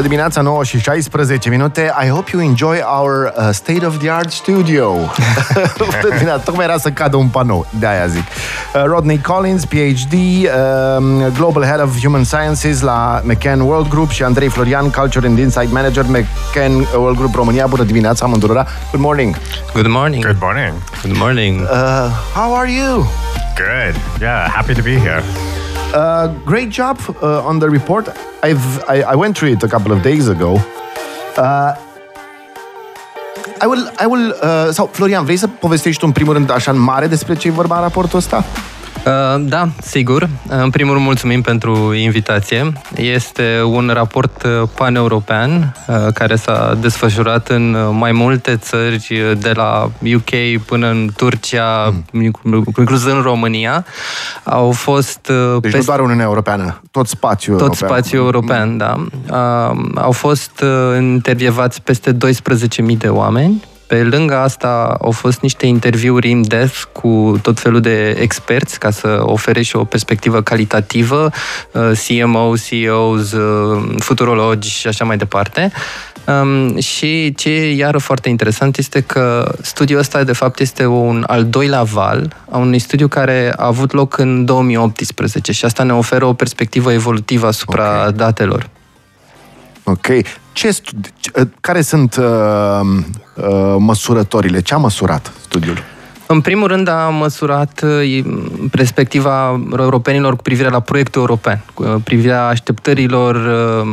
Bună dimineața, 9 și 16 minute. I hope you enjoy our uh, state-of-the-art studio. Bună dimineața, tocmai era să cadă un panou, de aia zic. Uh, Rodney Collins, PhD, uh, Global Head of Human Sciences la McCann World Group și Andrei Florian, Culture and Insight Manager, McCann World Group România. Bună dimineața, amândurora. Good morning. Good morning. Good morning. Good morning. Uh, how are you? Good. Yeah, happy to be here. Uh, great job uh, on the report. I've I, I went through it a couple of days ago. Uh, I will I will uh, sau Florian, vrei să povestești tu în primul rând așa în mare despre ce e vorba în raportul ăsta? Uh, da, sigur. În primul rând, mulțumim pentru invitație. Este un raport uh, paneuropean uh, care s-a desfășurat în mai multe țări, de la UK până în Turcia, mm. inclus în România. Au fost... Deci peste... nu doar Uniunea Europeană, tot spațiul tot european. Tot spațiul european, mm. da. Au fost intervievați peste 12.000 de oameni pe lângă asta au fost niște interviuri in depth cu tot felul de experți ca să ofere și o perspectivă calitativă, uh, CMO, CEOs, uh, futurologi și așa mai departe. Um, și ce e iară foarte interesant este că studiul ăsta de fapt este un al doilea val a unui studiu care a avut loc în 2018 și asta ne oferă o perspectivă evolutivă asupra okay. datelor. Ok. Ce care sunt uh, uh, măsurătorile? Ce a măsurat studiul? În primul rând a măsurat uh, perspectiva europenilor cu privire la proiectul european, cu uh, privirea așteptărilor uh,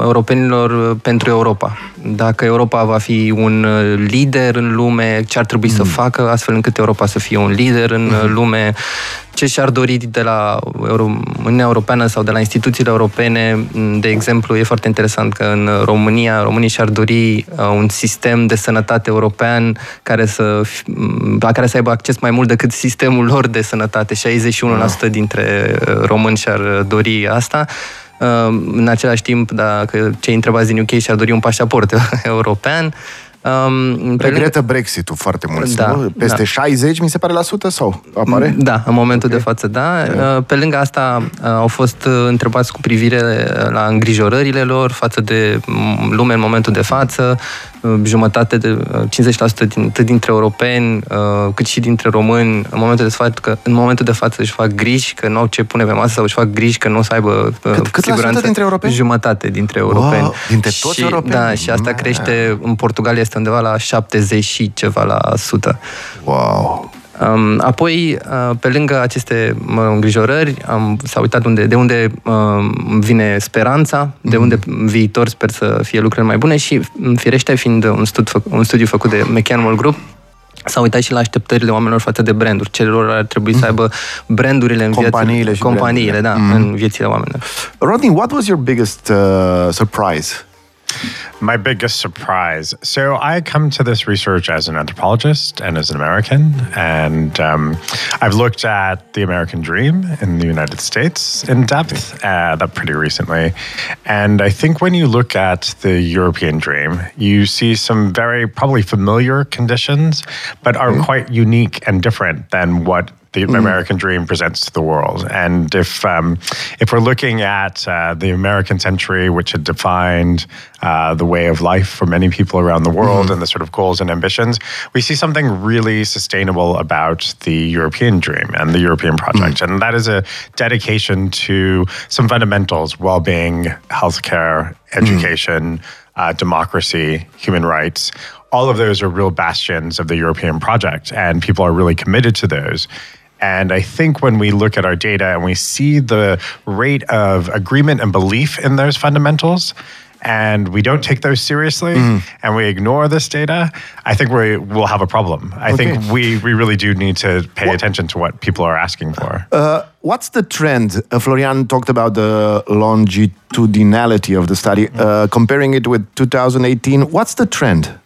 europenilor pentru Europa. Dacă Europa va fi un lider în lume, ce ar trebui mm. să facă astfel încât Europa să fie un lider în mm. lume, ce și-ar dori de la Uniunea Europeană sau de la instituțiile europene. De exemplu, e foarte interesant că în România, românii și-ar dori uh, un sistem de sănătate european care să, la care să aibă acces mai mult decât sistemul lor de sănătate. 61% dintre uh, români și-ar dori asta. Uh, în același timp, dacă cei întrebați din UK și-ar dori un pașaport european, Um, Regretă lângă... Brexit-ul foarte mult, da, nu? Peste da. 60, mi se pare, la sută sau apare? Da, în momentul okay. de față, da. Yeah. Pe lângă asta au fost uh, întrebați cu privire la îngrijorările lor față de mm, lume în momentul de față, uh, jumătate de 50% uh, din, atât dintre europeni, cât și dintre români, în momentul de față, că, în momentul de față își fac griji că nu au ce pune pe masă sau își fac griji că nu o să aibă cât, cât siguranță. dintre europeni? Jumătate dintre europeni. Wow, dintre toți și, europeni? Da, și asta Man. crește în Portugalia este undeva la 70 și ceva la sută. Wow! Um, apoi, uh, pe lângă aceste mă, îngrijorări, am, s-a uitat unde, de unde uh, vine speranța, de mm-hmm. unde viitor sper să fie lucrurile mai bune și, firește, fiind un studiu, un studiu făcut de McCann World Group, S-a uitat și la așteptările oamenilor față de branduri. Celor ar trebui să aibă brandurile în companiile viață, companiile, da, mm. în viețile oamenilor. Rodney, what was your biggest uh, surprise My biggest surprise. So, I come to this research as an anthropologist and as an American, and um, I've looked at the American dream in the United States in depth, uh, that pretty recently. And I think when you look at the European dream, you see some very probably familiar conditions, but are mm-hmm. quite unique and different than what the mm. American dream presents to the world. And if um, if we're looking at uh, the American century, which had defined uh, the way of life for many people around the world mm-hmm. and the sort of goals and ambitions, we see something really sustainable about the European dream and the European project. Mm. And that is a dedication to some fundamentals: well-being, healthcare, education. Mm. Uh, democracy, human rights, all of those are real bastions of the European project, and people are really committed to those. And I think when we look at our data and we see the rate of agreement and belief in those fundamentals, and we don't take those seriously mm. and we ignore this data, I think we will have a problem. I okay. think we, we really do need to pay what, attention to what people are asking for. Uh, what's the trend? Uh, Florian talked about the longitudinality of the study, uh, comparing it with 2018. What's the trend?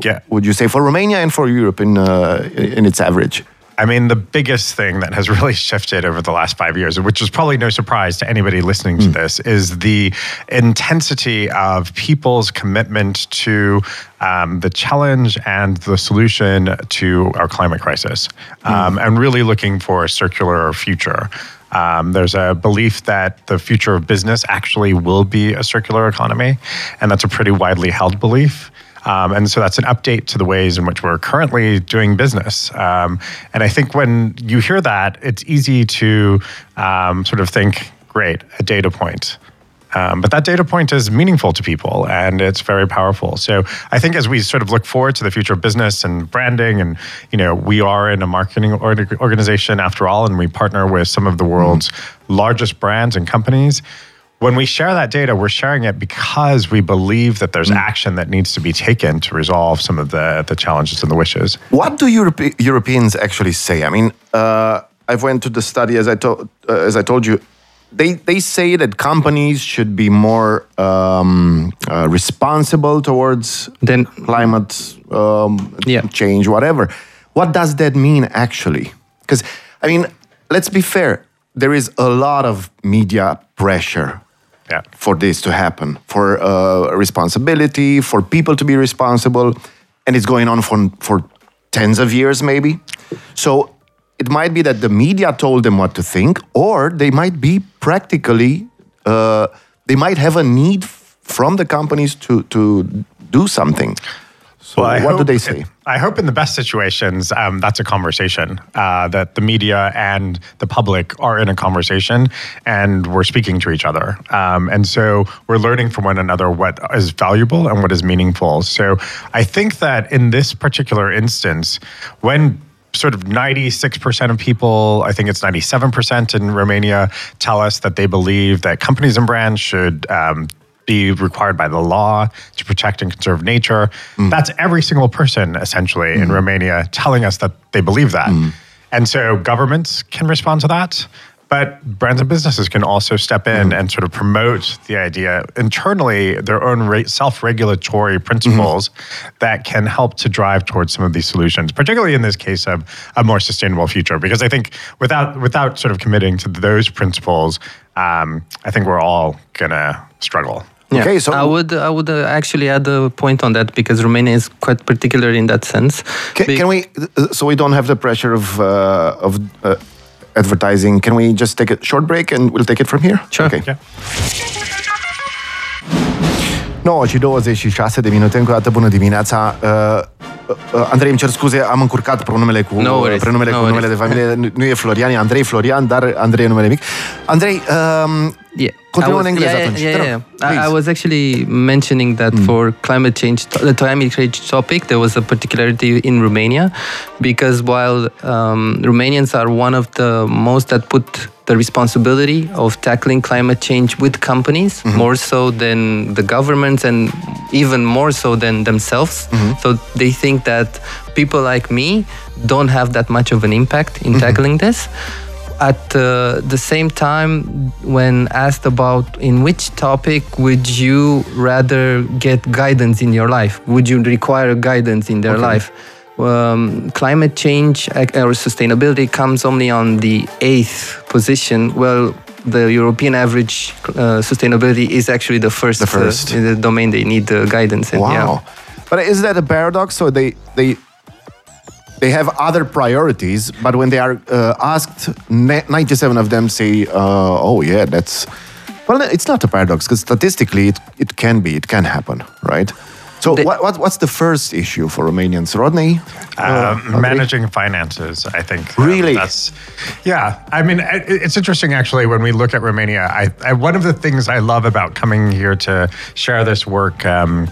Yeah. Would you say for Romania and for Europe in, uh, in its average? I mean, the biggest thing that has really shifted over the last five years, which is probably no surprise to anybody listening to mm. this, is the intensity of people's commitment to um, the challenge and the solution to our climate crisis, mm. um, and really looking for a circular future. Um, there's a belief that the future of business actually will be a circular economy, and that's a pretty widely held belief. Um, and so that's an update to the ways in which we're currently doing business. Um, and I think when you hear that, it's easy to um, sort of think, great, a data point. Um, but that data point is meaningful to people and it's very powerful. So I think as we sort of look forward to the future of business and branding, and you know, we are in a marketing organization after all, and we partner with some of the world's mm-hmm. largest brands and companies. When we share that data, we're sharing it because we believe that there's mm. action that needs to be taken to resolve some of the, the challenges and the wishes. What do Europe- Europeans actually say? I mean, uh, I've went to the study as I, to- uh, as I told you they they say that companies should be more um, uh, responsible towards then climate um, yeah. change, whatever. What does that mean actually? Because I mean, let's be fair. There is a lot of media pressure yeah. for this to happen, for uh, responsibility, for people to be responsible, and it's going on for for tens of years, maybe. So it might be that the media told them what to think, or they might be practically, uh, they might have a need from the companies to, to do something. So well, what do they say? I hope in the best situations, um, that's a conversation uh, that the media and the public are in a conversation and we're speaking to each other. Um, and so we're learning from one another what is valuable and what is meaningful. So I think that in this particular instance, when sort of 96% of people, I think it's 97% in Romania, tell us that they believe that companies and brands should um, be required by the law to protect and conserve nature. Mm. That's every single person essentially mm. in Romania telling us that they believe that. Mm. And so governments can respond to that. But brands and businesses can also step in mm and sort of promote the idea internally, their own self regulatory principles mm-hmm. that can help to drive towards some of these solutions, particularly in this case of a more sustainable future. Because I think without, without sort of committing to those principles, um, I think we're all going to struggle. Yeah. Okay, so I would I would uh, actually add a point on that because Romania is quite particular in that sense. Can, Be- can we so we don't have the pressure of uh, of uh, advertising. Can we just take a short break and we'll take it from here? Sure. Okay. Yeah. 9 și 26 de minute, încă o dată bună dimineața. Uh, uh, Andrei, îmi cer scuze, am încurcat pronumele cu, no worries, prenumele no cu numele de familie. Nu, nu e Florian, e Andrei Florian, dar Andrei e numele mic. Andrei, um, yeah. Continuăm în engleză yeah, Yeah, yeah, yeah. I, I was actually mentioning that mm. for climate change, the climate change topic, there was a particularity in Romania because while um, Romanians are one of the most that put the responsibility of tackling climate change with companies mm-hmm. more so than the governments and even more so than themselves. Mm-hmm. So they think that people like me don't have that much of an impact in mm-hmm. tackling this at uh, the same time, when asked about in which topic would you rather get guidance in your life, would you require guidance in their okay. life? Um, climate change or sustainability comes only on the eighth position. Well, the European average uh, sustainability is actually the first, the first. Uh, in the domain they need uh, guidance in. Wow. Yeah. But is that a paradox? So they they they have other priorities, but when they are uh, asked, 97 of them say, uh, "Oh yeah, that's." Well, it's not a paradox because statistically, it, it can be, it can happen, right? So, the, what, what, what's the first issue for Romanians, Rodney? Uh, uh, managing finances, I think. Really? that's yeah. I mean, it's interesting actually when we look at Romania. I, I one of the things I love about coming here to share this work um,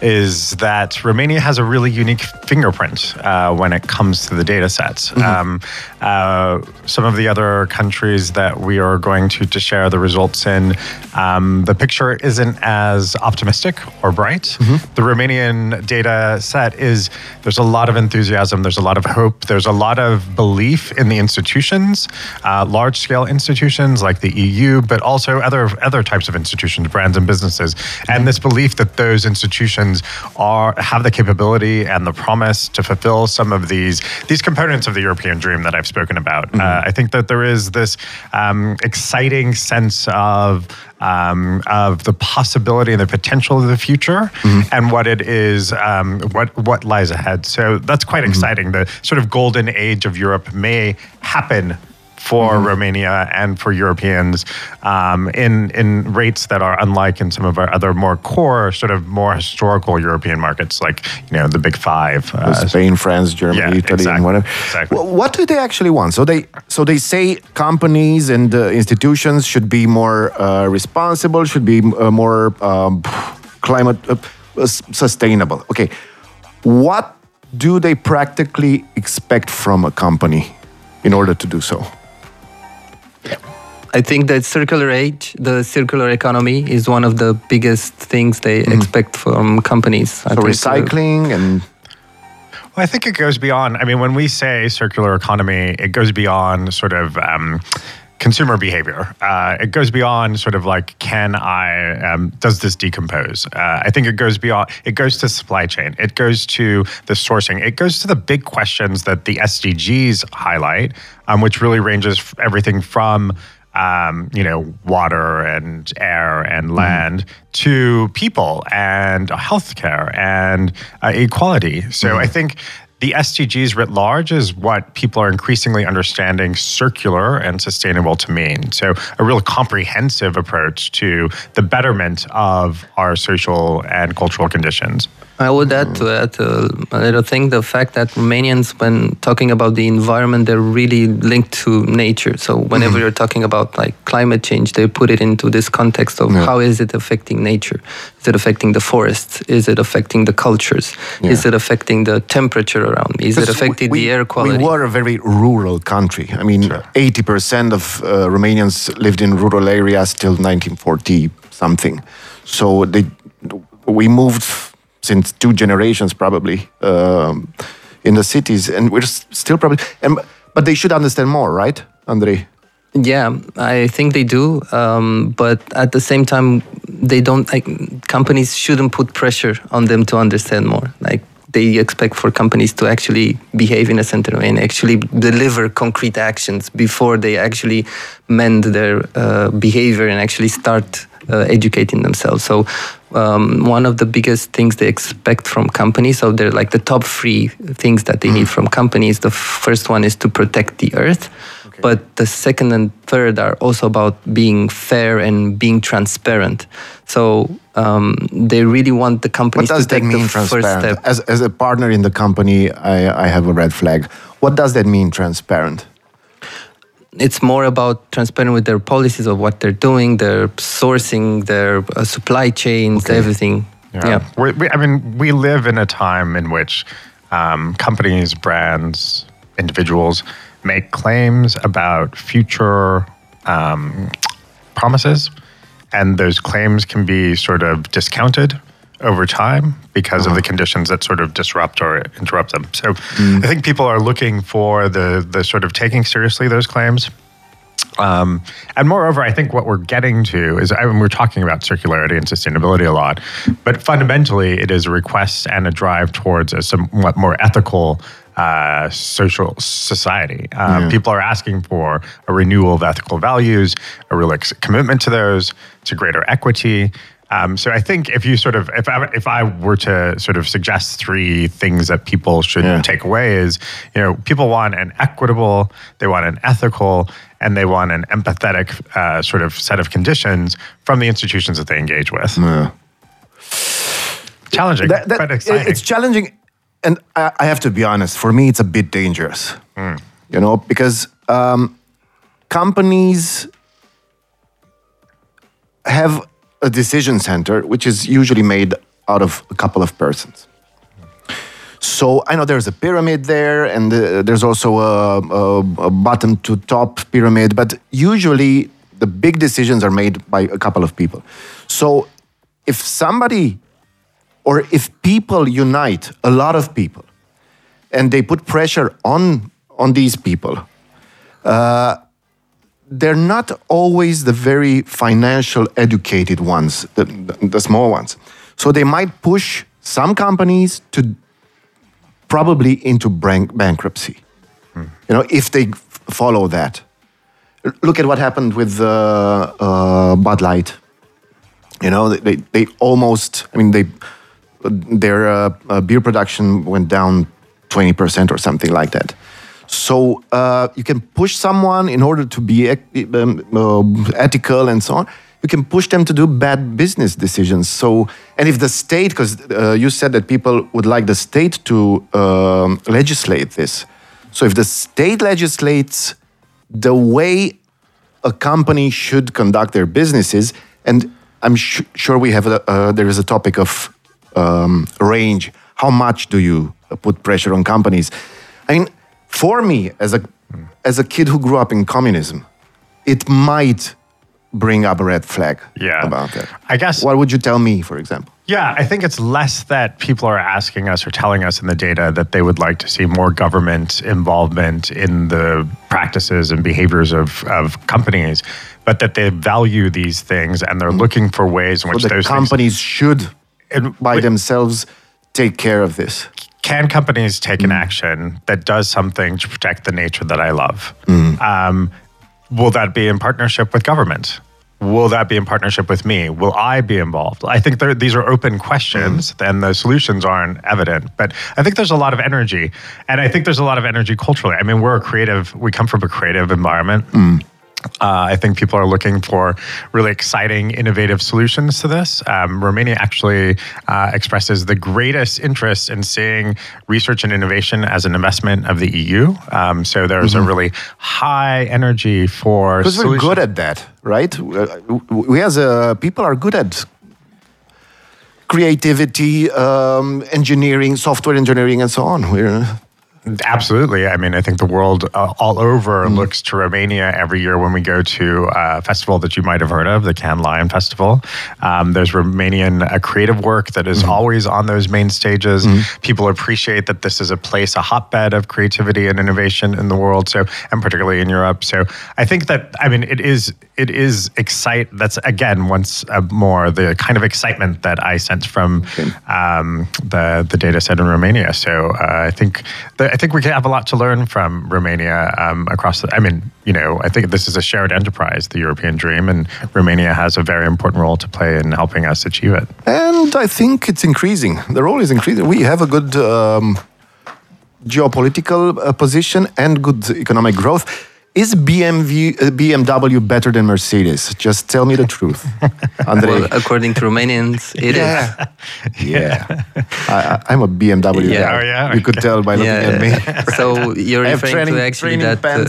is that Romania has a really unique fingerprint uh, when it comes to the data sets. Mm-hmm. Um, uh, some of the other countries that we are going to, to share the results in, um, the picture isn't as optimistic or bright. Mm-hmm. The Romanian data set is there's a lot of enthusiasm, there's a lot of hope, there's a lot of belief in the institutions, uh, large scale institutions like the EU, but also other other types of institutions, brands and businesses, and this belief that those institutions are have the capability and the promise to fulfill some of these these components of the European dream that I've spoken about. Mm-hmm. Uh, I think that there is this um, exciting sense of um, of the possibility and the potential of the future mm-hmm. and what it is, um, what what lies ahead. So that's quite mm-hmm. exciting. The sort of golden age of Europe may happen for Romania and for Europeans um, in in rates that are unlike in some of our other more core, sort of more historical European markets, like you know the big five. Uh, Spain, France, Germany, yeah, Italy, exactly, and whatever. exactly. Wh- What do they actually want? So they so they say companies and uh, institutions should be more uh, responsible, should be uh, more um, climate uh, sustainable. Okay, what do they practically expect from a company in order to do so? I think that circular age, the circular economy, is one of the biggest things they expect from companies. I So think, uh, recycling and Well, I think it goes beyond. I mean, when we say circular economy, it goes beyond sort of um, consumer behavior. Uh, it goes beyond sort of like, can I? Um, does this decompose? Uh, I think it goes beyond. It goes to supply chain. It goes to the sourcing. It goes to the big questions that the SDGs highlight, um, which really ranges f- everything from um, you know, water and air and land to people and healthcare and uh, equality. So I think the SDGs writ large is what people are increasingly understanding circular and sustainable to mean. So a real comprehensive approach to the betterment of our social and cultural conditions. I would add to that uh, a little thing the fact that Romanians, when talking about the environment, they're really linked to nature. So whenever you're talking about like climate change, they put it into this context of how is it affecting nature? Is it affecting the forests? Is it affecting the cultures? Is it affecting the temperature around me? Is it affecting we- the air quality? We were a very rural country. I mean, 80% of uh, Romanians lived in rural areas till 1940 something. So they, we moved since two generations probably um, in the cities, and we're still probably. And, but they should understand more, right, Andrei? Yeah, I think they do, um, but at the same time, they don't. Like companies shouldn't put pressure on them to understand more. Like they expect for companies to actually behave in a certain way and actually deliver concrete actions before they actually mend their uh, behavior and actually start uh, educating themselves. So. Um, one of the biggest things they expect from companies, so they're like the top three things that they need from companies. The first one is to protect the earth, but the second and third are also about being fair and being transparent. So um, they really want the What companies to that take mean, the first transparent? step. As, as a partner in the company, I, I have a red flag. What does that mean, transparent? It's more about transparent with their policies of what they're doing, their sourcing, their uh, supply chains, everything. Yeah. We, we, I mean, we live in a time in which um, companies, brands, individuals make claims about future um, promises, and those claims can be sort of discounted over time because of the conditions that sort of disrupt or interrupt them. So I think people are looking for the the sort of taking seriously those claims. Um, and moreover, I think what we're getting to is, I mean, we're talking about circularity and sustainability a lot, but fundamentally, it is a request and a drive towards a somewhat more ethical uh, social society. Um, People are asking for a renewal of ethical values, a real commitment to those, to greater equity. Um, so I think if you sort of if I, if I were to sort of suggest three things that people should Yeah. take away is you know people want an equitable, they want an ethical, and they want an empathetic uh, sort of set of conditions from the institutions that they engage with. Challenging, That- that- but exciting. It's challenging, and I, I have to be honest. For me, it's a bit dangerous. You know, because um, companies have a decision center, which is usually made out of a couple of persons. So I know there's a pyramid there, and uh, there's also a, a, a bottom to top pyramid, but usually the big decisions are made by a couple of people. So if somebody or if people unite, a lot of people, and they put pressure on on these people, uh, they're not always the very financial educated ones, the, the, small ones. So they might push some companies to probably into bank- bankruptcy. You know, if they follow that. Look at what happened with uh, uh, Bud Light. You know, they, they, they almost, I mean, they their uh, uh, beer production went down 20% or something like that. So uh, you can push someone in order to be um, uh, ethical and so on. You can push them to do bad business decisions. So, and if the state, because uh, you said that people would like the state to um, legislate this. So if the state legislates the way a company should conduct their businesses, and I'm su- sure we have a, uh, there is a topic of um, range. How much do you put pressure on companies? I mean, for me, as a as a kid who grew up in communism, it might bring up a red flag Yeah. about that. I guess- What would you tell me, for example? Yeah, I think it's less that people are asking us or telling us in the data that they would like to see more government involvement in the practices and behaviors of, of companies, but that they value these things and they're mm. looking for ways in So which the those companies should, And by wi- themselves, take care of this. Can companies take an action that does something to protect the nature that I love? Mm. Um, will that be in partnership with government? Will that be in partnership with me? Will I be involved? I think there, these are open questions, and the solutions aren't evident. But I think there's a lot of energy, and I think there's a lot of energy culturally. I mean, we're a creative. We come from a creative environment. Uh, I think people are looking for really exciting, innovative solutions to this. Um, Romania actually uh, expresses the greatest interest in seeing research and innovation as an investment of the EU. Um, so there's a really high energy for Because we're good at that, right? We as a people are good at creativity, um, engineering, software engineering, and so on. We're Absolutely. I mean, I think the world uh, all over looks to Romania every year when we go to a festival that you might have heard of, the Cannes Lion Festival. Um, there's Romanian uh, creative work that is always on those main stages. People appreciate that this is a place, a hotbed of creativity and innovation in the world. So, and particularly in Europe. So, I think that I mean, it is it is excite. That's again once uh, more the kind of excitement that I sense from um, the the data set in Romania. So, uh, I think that I think we have a lot to learn from Romania um, across the. I mean, you know, I think this is a shared enterprise, the European dream, and Romania has a very important role to play in helping us achieve it. And I think it's increasing. The role is increasing. We have a good um, geopolitical uh, position and good economic growth. Is BMW, uh, BMW better than Mercedes? Just tell me the truth, Andrei. Well, according to Romanians, it is. yeah, yeah. I, I'm a BMW Yeah. guy. Oh, yeah? You could tell by looking at me. so you're referring training- to actually that uh,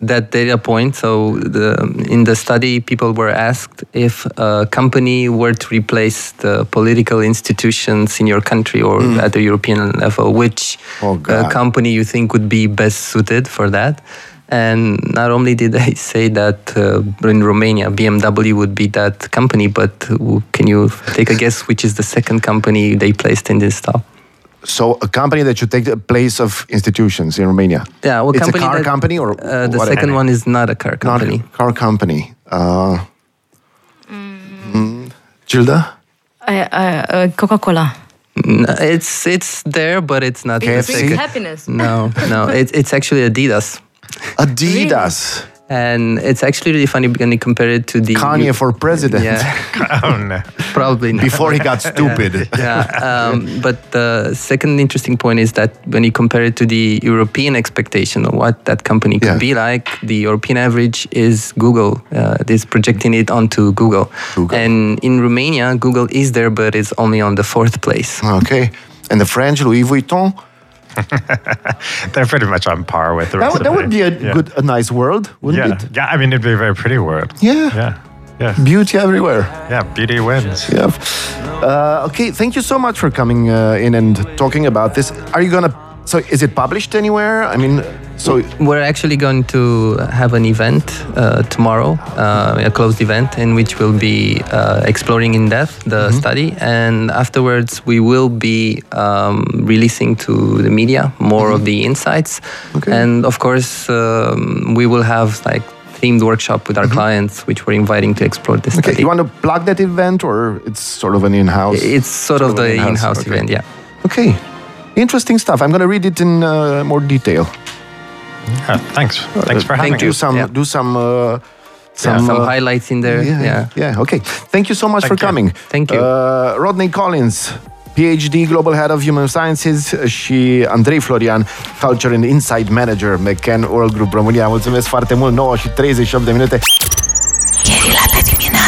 that data point. So the, in the study, people were asked if a company were to replace the political institutions in your country or at the European level, which. Oh, uh, company you think would be best suited for that. And not only did I say that uh, in Romania, BMW would be that company, but can you take a guess which is the second company they placed in this top? So a company that should take the place of institutions in Romania. Yeah, well, it's a company car that- company or Uh, the what? second one is not a car Not company. a car company. Uh, mm, Gilda? I, I, uh, Coca-Cola. No, it's it's there, but it's not the KFC? Brings second. happiness. No, no, it's it's actually Adidas, Adidas. and it's actually really funny when you compare it to the Kanye for president. Yeah, oh no! probably not. Before he got stupid. yeah, um, but the second interesting point is that when you compare it to the European expectation of what that company could Yeah. be like, the European average is Google. Uh, it is projecting it onto Google. Google. and in Romania, Google is there, but it's only on the fourth place. Okay. And the French, Louis Vuitton. They're pretty much on par with the That, rest would- that of would be a yeah. good, a nice world, wouldn't Yeah, it? yeah. I mean, it'd be a very pretty word. Yeah. yeah, yeah, Beauty everywhere. yeah. Beauty wins. Yeah. Uh, okay. Thank you so much for coming uh, in and talking about this. Are you gonna? So, is it published anywhere? I mean, so We're actually going to have an event uh, tomorrow, uh, a closed event, in which we'll be uh, exploring in depth the study, and afterwards we will be um, releasing to the media more of the insights, Okay. and of course um, we will have like themed workshop with our clients, which we're inviting to explore this okay. study. You want to plug that event, or it's sort of an in-house? it's sort, of an the in-house, in-house okay. event, yeah. Okay. Interesting stuff. I'm going to read it in uh, more detail. Thanks. Thanks for having Thank you. Us. Some, yeah. Do some. Uh, some, yeah, some uh, highlights in there. Yeah, yeah, yeah. Okay. Thank you so much Thank for you. coming. Thank you. Uh, Rodney Collins, PhD, Global Head of Human Sciences și Andrei Florian, Culture and inside Manager, McCann World Group România. Mulțumesc foarte mult. 9 și 38 de minute. Chiar la dimineața.